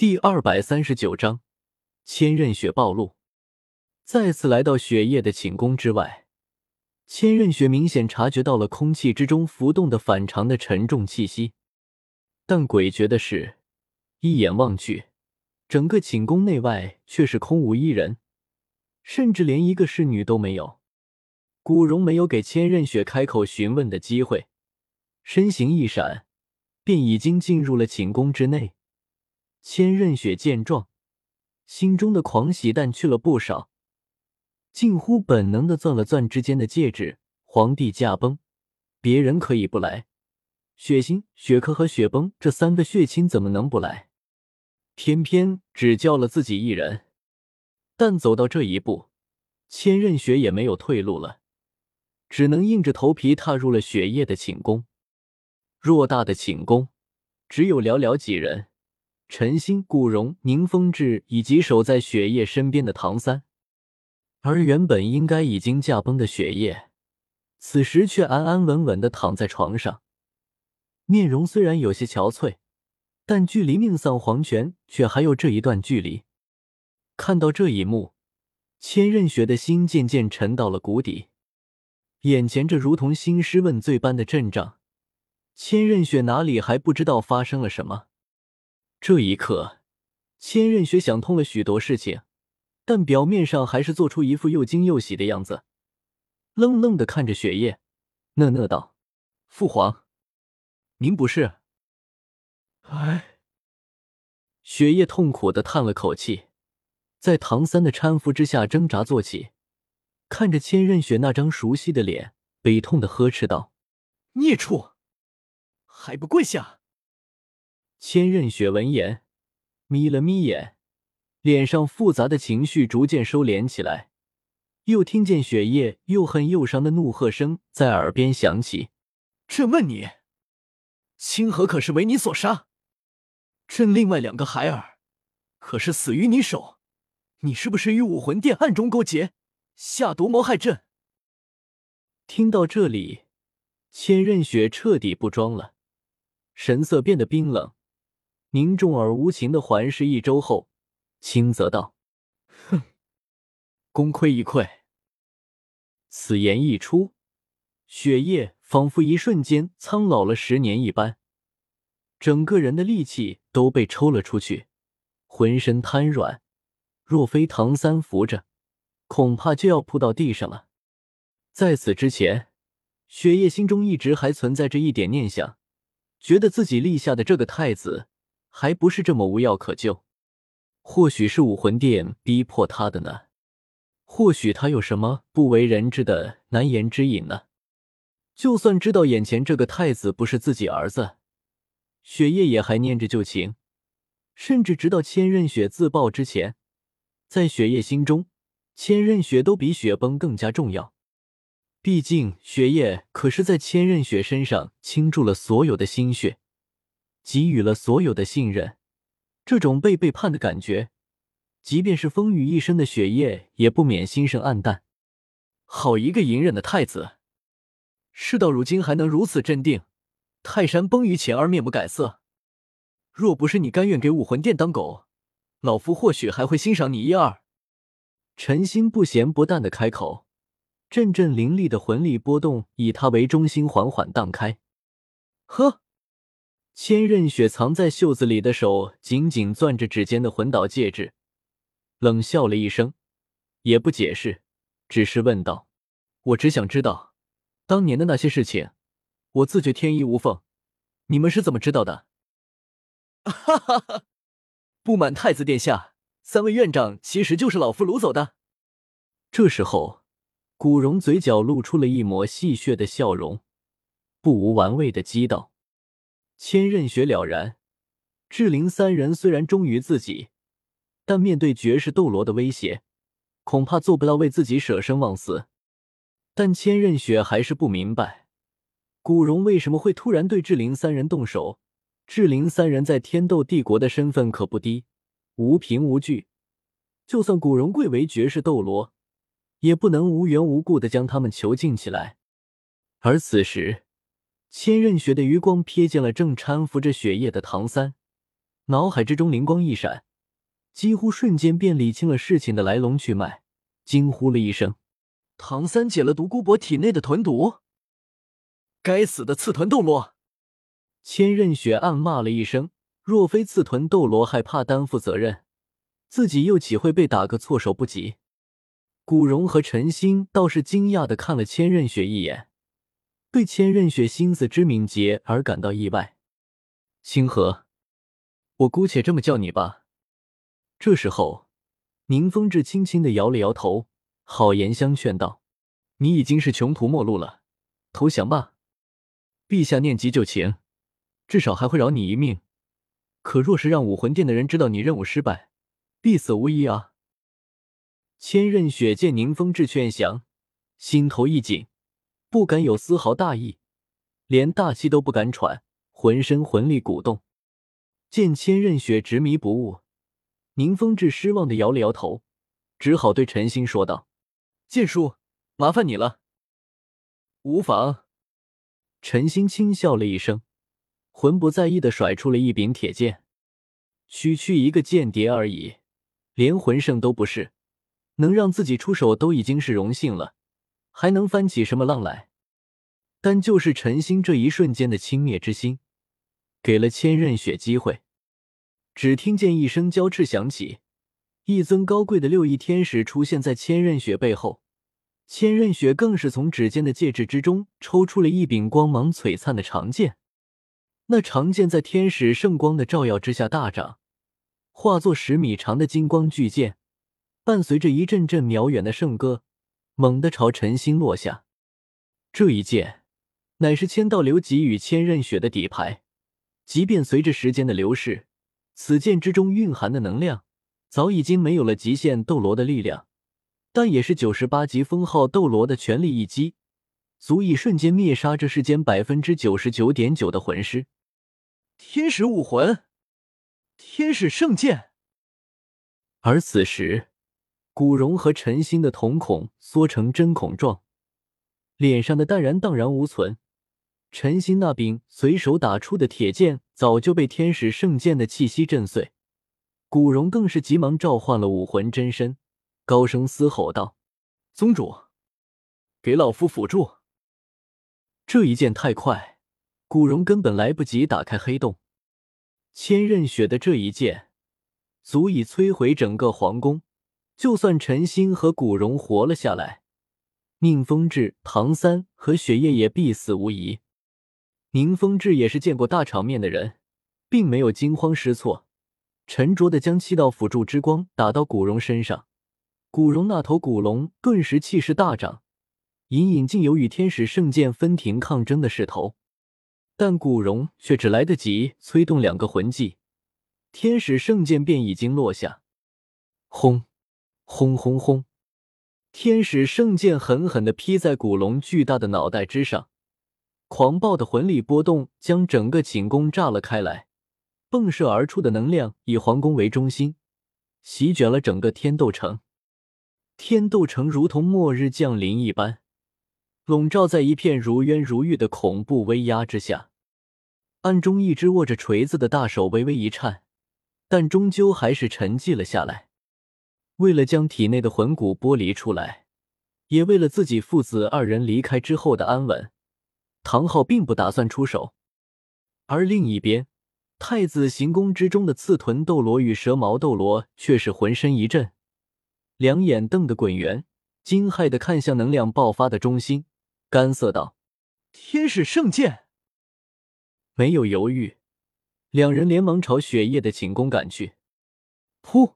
第二百三十九章，千仞雪暴露。再次来到雪夜的寝宫之外，千仞雪明显察觉到了空气之中浮动的反常的沉重气息。但诡谲的是，一眼望去，整个寝宫内外却是空无一人，甚至连一个侍女都没有。古荣没有给千仞雪开口询问的机会，身形一闪，便已经进入了寝宫之内。千仞雪见状，心中的狂喜淡去了不少，近乎本能的攥了攥之间的戒指。皇帝驾崩，别人可以不来，血星、血珂和血崩这三个血亲怎么能不来？偏偏只叫了自己一人。但走到这一步，千仞雪也没有退路了，只能硬着头皮踏入了雪夜的寝宫。偌大的寝宫，只有寥寥几人。陈星、顾荣、宁风致以及守在雪夜身边的唐三，而原本应该已经驾崩的雪夜，此时却安安稳稳的躺在床上，面容虽然有些憔悴，但距离命丧黄泉却还有这一段距离。看到这一幕，千仞雪的心渐渐沉到了谷底，眼前这如同兴师问罪般的阵仗，千仞雪哪里还不知道发生了什么？这一刻，千仞雪想通了许多事情，但表面上还是做出一副又惊又喜的样子，愣愣的看着雪夜，讷讷道：“父皇，您不是？”哎，雪夜痛苦的叹了口气，在唐三的搀扶之下挣扎坐起，看着千仞雪那张熟悉的脸，悲痛的呵斥道：“孽畜，还不跪下！”千仞雪闻言，眯了眯眼，脸上复杂的情绪逐渐收敛起来。又听见雪夜又恨又伤的怒喝声在耳边响起：“朕问你，清河可是为你所杀？朕另外两个孩儿可是死于你手？你是不是与武魂殿暗中勾结，下毒谋害朕？”听到这里，千仞雪彻底不装了，神色变得冰冷。凝重而无情的环视一周后，轻则道：“哼，功亏一篑。”此言一出，雪夜仿佛一瞬间苍老了十年一般，整个人的力气都被抽了出去，浑身瘫软。若非唐三扶着，恐怕就要扑到地上了。在此之前，雪夜心中一直还存在着一点念想，觉得自己立下的这个太子。还不是这么无药可救，或许是武魂殿逼迫他的呢，或许他有什么不为人知的难言之隐呢？就算知道眼前这个太子不是自己儿子，雪夜也还念着旧情，甚至直到千仞雪自爆之前，在雪夜心中，千仞雪都比雪崩更加重要。毕竟雪夜可是在千仞雪身上倾注了所有的心血。给予了所有的信任，这种被背叛的感觉，即便是风雨一生的雪夜也不免心生黯淡。好一个隐忍的太子，事到如今还能如此镇定。泰山崩于前而面不改色，若不是你甘愿给武魂殿当狗，老夫或许还会欣赏你一二。陈心不咸不淡的开口，阵阵凌厉的魂力波动以他为中心缓缓荡开。呵。千仞雪藏在袖子里的手紧紧攥着指尖的魂导戒指，冷笑了一声，也不解释，只是问道：“我只想知道，当年的那些事情，我自觉天衣无缝，你们是怎么知道的？” 哈哈哈！不瞒太子殿下，三位院长其实就是老夫掳走的。这时候，古荣嘴角露出了一抹戏谑的笑容，不无玩味的讥道。千仞雪了然，志灵三人虽然忠于自己，但面对绝世斗罗的威胁，恐怕做不到为自己舍生忘死。但千仞雪还是不明白，古荣为什么会突然对志灵三人动手。志灵三人在天斗帝国的身份可不低，无凭无据，就算古荣贵为绝世斗罗，也不能无缘无故的将他们囚禁起来。而此时。千仞雪的余光瞥见了正搀扶着雪夜的唐三，脑海之中灵光一闪，几乎瞬间便理清了事情的来龙去脉，惊呼了一声：“唐三解了独孤博体内的臀毒！该死的刺豚斗罗！”千仞雪暗骂了一声：“若非刺豚斗罗害怕担负责任，自己又岂会被打个措手不及？”古荣和陈星倒是惊讶的看了千仞雪一眼，对千仞雪心思之敏捷而感到意外。星河，我姑且这么叫你吧。这时候，宁风致轻轻的摇了摇头，好言相劝道：“你已经是穷途末路了，投降吧。陛下念及旧情，至少还会饶你一命。可若是让武魂殿的人知道你任务失败，必死无疑啊。”千仞雪见宁风致劝降，心头一紧，不敢有丝毫大意，连大气都不敢喘，浑身魂力鼓动。见千仞雪执迷不悟，宁风致失望的摇了摇头，只好对陈星说道：“剑叔，麻烦你了。”无妨。陈星轻笑了一声，魂不在意的甩出了一柄铁剑。区区一个间谍而已，连魂圣都不是。能让自己出手都已经是荣幸了，还能翻起什么浪来？但就是陈星这一瞬间的轻蔑之心，给了千仞雪机会。只听见一声交翅响起，一尊高贵的六翼天使出现在千仞雪背后，千仞雪更是从指尖的戒指之中抽出了一柄光芒璀璨的长剑。那长剑在天使圣光的照耀之下大涨，化作十米长的金光巨剑。伴随着一阵阵渺远的圣歌，猛地朝陈星落下。这一剑乃是千道流给予千仞雪的底牌，即便随着时间的流逝，此剑之中蕴含的能量早已经没有了极限斗罗的力量，但也是九十八级封号斗罗的全力一击，足以瞬间灭杀这世间百分之九十九点九的魂师。天使武魂，天使圣剑。而此时。古荣和陈星的瞳孔缩成针孔状，脸上的淡然荡然无存。陈星那柄随手打出的铁剑早就被天使圣剑的气息震碎，古荣更是急忙召唤了武魂真身，高声嘶吼道：“宗主，给老夫辅助！”这一剑太快，古荣根本来不及打开黑洞。千仞雪的这一剑，足以摧毁整个皇宫。就算陈星和古荣活了下来，宁风致、唐三和雪夜也必死无疑。宁风致也是见过大场面的人，并没有惊慌失措，沉着的将七道辅助之光打到古荣身上。古荣那头古龙顿时气势大涨，隐隐竟有与天使圣剑分庭抗争的势头。但古荣却只来得及催动两个魂技，天使圣剑便已经落下。轰！轰轰轰！天使圣剑狠狠地劈在古龙巨大的脑袋之上，狂暴的魂力波动将整个寝宫炸了开来，迸射而出的能量以皇宫为中心，席卷了整个天斗城。天斗城如同末日降临一般，笼罩在一片如渊如玉的恐怖威压之下。暗中一只握着锤子的大手微微一颤，但终究还是沉寂了下来。为了将体内的魂骨剥离出来，也为了自己父子二人离开之后的安稳，唐昊并不打算出手。而另一边，太子行宫之中的刺豚斗罗与蛇矛斗罗却是浑身一震，两眼瞪得滚圆，惊骇的看向能量爆发的中心，干涩道：“天使圣剑！”没有犹豫，两人连忙朝雪夜的寝宫赶去。噗！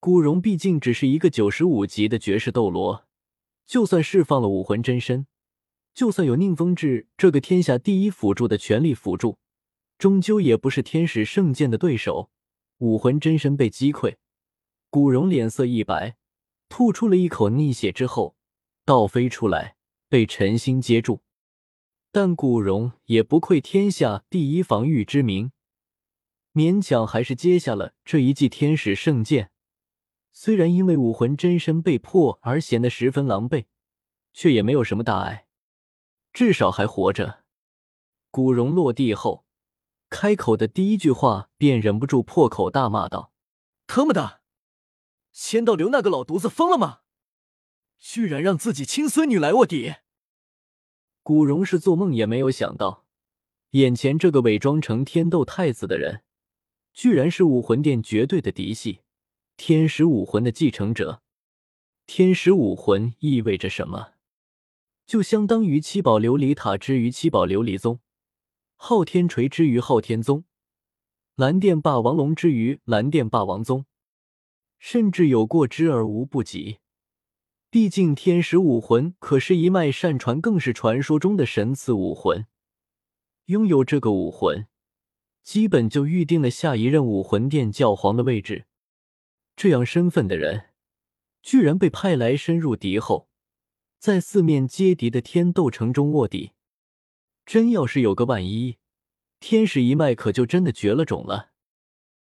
古荣毕竟只是一个九十五级的绝世斗罗，就算释放了武魂真身，就算有宁风致这个天下第一辅助的全力辅助，终究也不是天使圣剑的对手。武魂真身被击溃，古荣脸色一白，吐出了一口逆血之后，倒飞出来，被陈星接住。但古荣也不愧天下第一防御之名，勉强还是接下了这一记天使圣剑。虽然因为武魂真身被迫而显得十分狼狈，却也没有什么大碍，至少还活着。古荣落地后，开口的第一句话便忍不住破口大骂道：“他妈的！仙道流那个老犊子疯了吗？居然让自己亲孙女来卧底！”古荣是做梦也没有想到，眼前这个伪装成天斗太子的人，居然是武魂殿绝对的嫡系，天使武魂的继承者。天使武魂意味着什么？就相当于七宝琉璃塔之于七宝琉璃宗，昊天锤之于昊天宗，蓝电霸王龙之于蓝电霸王宗，甚至有过之而无不及。毕竟天使武魂可是一脉善传，更是传说中的神赐武魂。拥有这个武魂，基本就预定了下一任武魂殿教皇的位置。这样身份的人，居然被派来深入敌后。在四面皆敌的天斗城中卧底，真要是有个万一，天使一脉可就真的绝了种了。